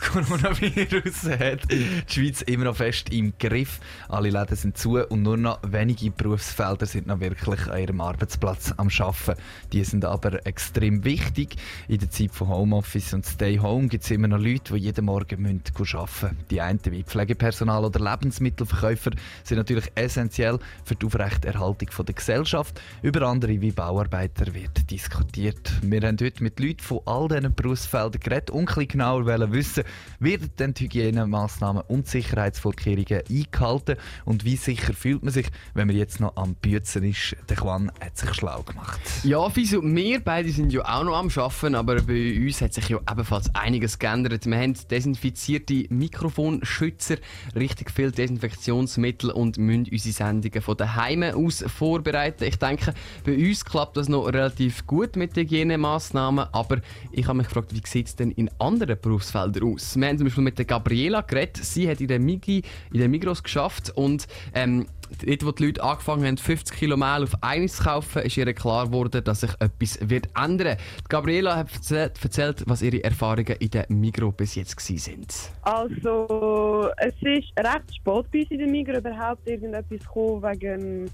das Coronavirus hat die Schweiz immer noch fest im Griff. Alle Läden sind zu und nur noch wenige Berufsfelder sind noch wirklich an ihrem Arbeitsplatz am Arbeiten. Die sind aber extrem wichtig. In der Zeit von Homeoffice und Stay Home gibt es immer noch Leute, die jeden Morgen arbeiten müssen. Die einen wie Pflegepersonal oder Lebensmittelverkäufer sind natürlich essentiell für die Aufrechterhaltung der Gesellschaft. Über andere wie Bauarbeiter wird diskutiert. Wir haben heute mit Leuten von all diesen Berufsfeldern geredet und ein genauer wissen, werden die Hygienemaßnahmen und Sicherheitsvorkehrungen eingehalten und wie sicher fühlt man sich, wenn man jetzt noch am Büzen ist. Der Quan hat sich schlau gemacht. Ja, Fiso, wir beide sind ja auch noch am Arbeiten, aber bei uns hat sich ja ebenfalls einiges geändert. Wir haben desinfizierte Mikrofonschützer, richtig viel Desinfektionsmittel und müssen unsere Sendungen von daheim aus vorbereiten. Ich denke, bei uns klappt das noch relativ gut mit den Hygienemaßnahmen, aber ich habe mich gefragt, wie sieht es denn in anderen Berufsfeldern aus? Wir haben zum Beispiel mit der Gabriela geredet. Sie hat in der, Migi, in der Migros geschafft und ähm, dort, wo die Leute angefangen haben, 50 Kilo Mehl auf eines zu kaufen, ist ihr klar geworden, dass sich etwas wird ändern wird. Gabriela hat erzählt, was ihre Erfahrungen in der Migros bis jetzt sind. Also, es ist recht spät bei uns in der Migros überhaupt irgendetwas gekommen wegen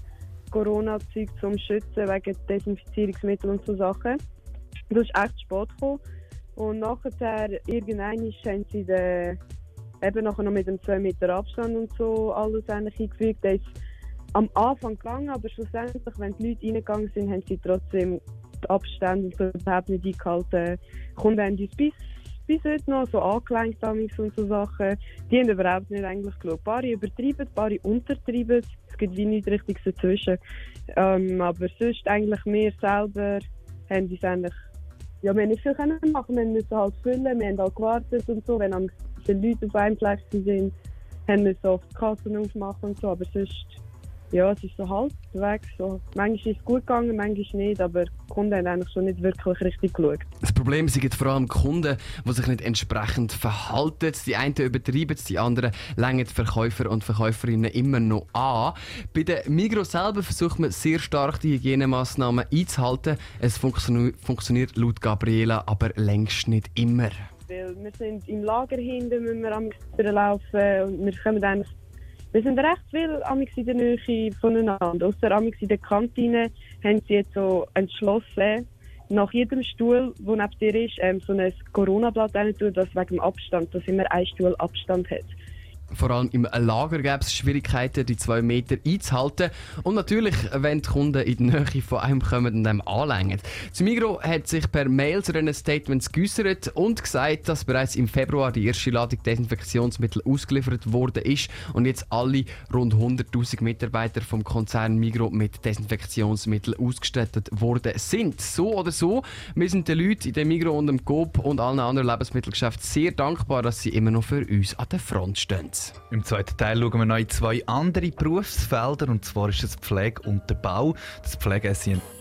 Corona-Zeug zum Schützen, wegen Desinfizierungsmittel und so Sachen. Das ist echt spät gekommen. Und nachher, irgendwann haben sie den, eben nachher noch mit dem 2 Meter Abstand und so alles eingefügt. Das ist am Anfang gegangen, aber schlussendlich, wenn die Leute reingegangen sind, haben sie trotzdem den Abstand und überhaupt nicht eingehalten. Kunden haben uns bis, bis heute noch so angelenkt und so Sachen. Die haben überhaupt nicht eigentlich geschaut. Paar übertreiben, paar untertreiben. Es gibt wie nichts Richtiges dazwischen. Ähm, aber sonst eigentlich wir selber haben uns eigentlich ja, wir haben nicht viel können machen. Wir mussten halt füllen, wir haben halt gewartet und so. Wenn viele Leute auf einem Platz sind, haben wir so oft die Kassen aufmachen und so. Aber sonst ja, es ist so halbwegs so. Manchmal ist es gut gegangen, manchmal nicht, aber die Kunden haben eigentlich schon nicht wirklich richtig geschaut. Das Problem sind vor allem Kunden, die sich nicht entsprechend verhalten. Die einen übertreiben es, die anderen längen Verkäufer und Verkäuferinnen immer noch an. Bei der Migros selber versucht man sehr stark die Hygienemaßnahmen einzuhalten. Es funktio funktioniert laut Gabriela aber längst nicht immer. Weil wir sind im Lager hinten, müssen wir am laufen und wir kommen eigentlich wir sind recht viel in der Nähe voneinander. Außer in der Kantine haben sie jetzt so entschlossen, nach jedem Stuhl, der neben dir ist, ähm, so ein Corona-Blatt tun, das wegen dem Abstand, dass immer ein Stuhl Abstand hat. Vor allem im Lager gäbe es Schwierigkeiten, die zwei Meter einzuhalten. Und natürlich, wenn die Kunden in die Nähe von einem kommen und einem anlängen. Das Migro hat sich per Mail zu diesen Statements geäußert und gesagt, dass bereits im Februar die erste Ladung Desinfektionsmittel ausgeliefert worden ist und jetzt alle rund 100.000 Mitarbeiter vom Konzern Migro mit Desinfektionsmitteln ausgestattet worden sind. So oder so, wir sind den Leuten in dem Migro und dem Coop und allen anderen Lebensmittelgeschäften sehr dankbar, dass sie immer noch für uns an der Front stehen. Im zweiten Teil schauen wir noch in zwei andere Berufsfelder, und zwar ist es Pflege und der Bau. Das Pflege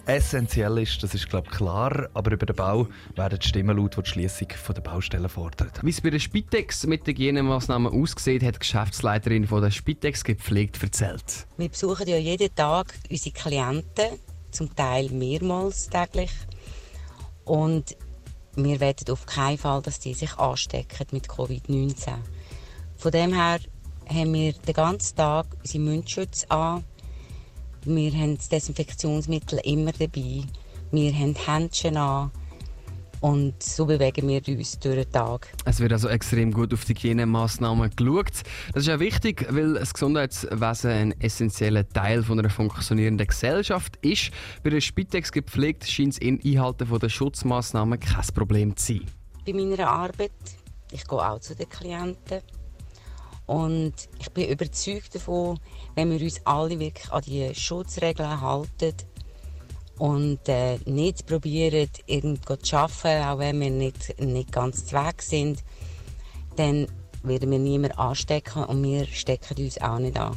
essentiell ist, das ist glaube ich klar, aber über den Bau werden die Stimmen laut, die die Schließung der Baustellen fordern. Wie es bei der Spitex mit den Hygienemaßnahmen aussieht, hat die Geschäftsleiterin von der Spitex gepflegt erzählt. Wir besuchen ja jeden Tag unsere Klienten, zum Teil mehrmals täglich. Und wir werden auf keinen Fall, dass die sich anstecken mit Covid-19. Von dem her haben wir den ganzen Tag unsere Mundschutz an. Wir haben das Desinfektionsmittel immer dabei. Wir haben Händchen an. Und so bewegen wir uns durch den Tag. Es wird also extrem gut auf die Hygienemaßnahmen geschaut. Das ist ja wichtig, weil das Gesundheitswesen ein essentieller Teil von einer funktionierenden Gesellschaft ist. Bei der Spitex gepflegt scheint es in Einhalten der Schutzmaßnahmen kein Problem zu sein. Bei meiner Arbeit, ich gehe auch zu den Klienten und ich bin überzeugt davon, wenn wir uns alle wirklich an die Schutzregeln halten und äh, nicht probieren, irgendwo zu arbeiten, auch wenn wir nicht, nicht ganz weg sind, dann werden wir niemanden anstecken und wir stecken uns auch nicht an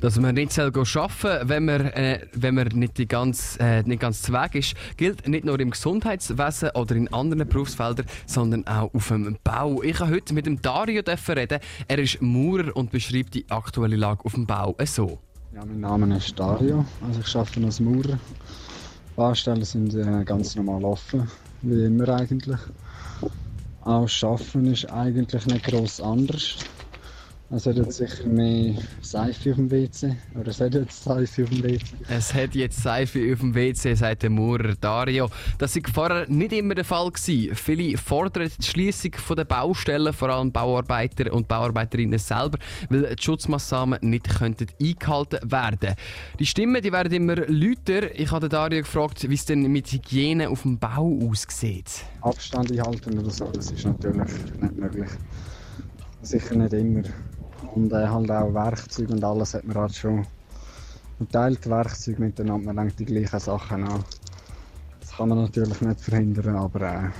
dass man nicht arbeiten soll, wenn man, äh, wenn man nicht, die ganz, äh, nicht ganz zu Weg ist, gilt nicht nur im Gesundheitswesen oder in anderen Berufsfeldern, sondern auch auf dem Bau. Ich habe heute mit dem Dario reden. Er ist Maurer und beschreibt die aktuelle Lage auf dem Bau so. Ja, mein Name ist Dario. Also ich arbeite als Maurer. Baustellen sind äh, ganz normal offen, wie immer eigentlich. Auch Arbeiten ist eigentlich nicht gross anders. Es hat jetzt sicher mehr Seife auf dem WC. Oder es hat jetzt Seife auf dem WC. Es hat jetzt Seife auf dem WC, sagt der Maurer Dario. Das war vorher nicht immer der Fall. Gewesen. Viele fordern die Schließung der Baustellen, vor allem Bauarbeiter und Bauarbeiterinnen selber, weil die Schutzmaßnahmen nicht könnten eingehalten werden Die Stimmen die werden immer lauter. Ich habe Dario gefragt, wie es denn mit Hygiene auf dem Bau aussieht. Abstand einhalten oder so, das ist natürlich nicht möglich. Sicher nicht immer. Und äh, halt auch Werkzeuge und alles hat man halt schon. Man teilt Werkzeuge miteinander, man lenkt die gleichen Sachen an. Das kann man natürlich nicht verhindern, aber äh,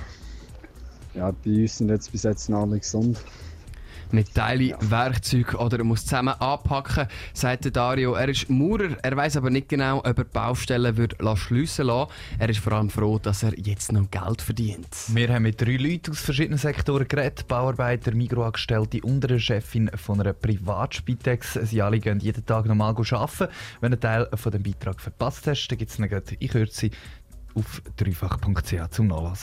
ja, bei uns sind jetzt bis jetzt alle gesund. Mit Teilen, Werkzeug oder er muss zusammen anpacken, sagt Dario. Er ist Maurer, er weiß aber nicht genau, ob er Baustellen wird schliessen lassen Er ist vor allem froh, dass er jetzt noch Geld verdient. Wir haben mit drei Leuten aus verschiedenen Sektoren geredet. Bauarbeiter, Mikroangestellte und eine Chefin von einer Privatspitex. Sie alle gehen jeden Tag normal arbeiten. Wenn du einen Teil von dem Beitrag verpasst hast, dann gibt es ihn in Kürze auf dreifach.ch zum Nachlesen.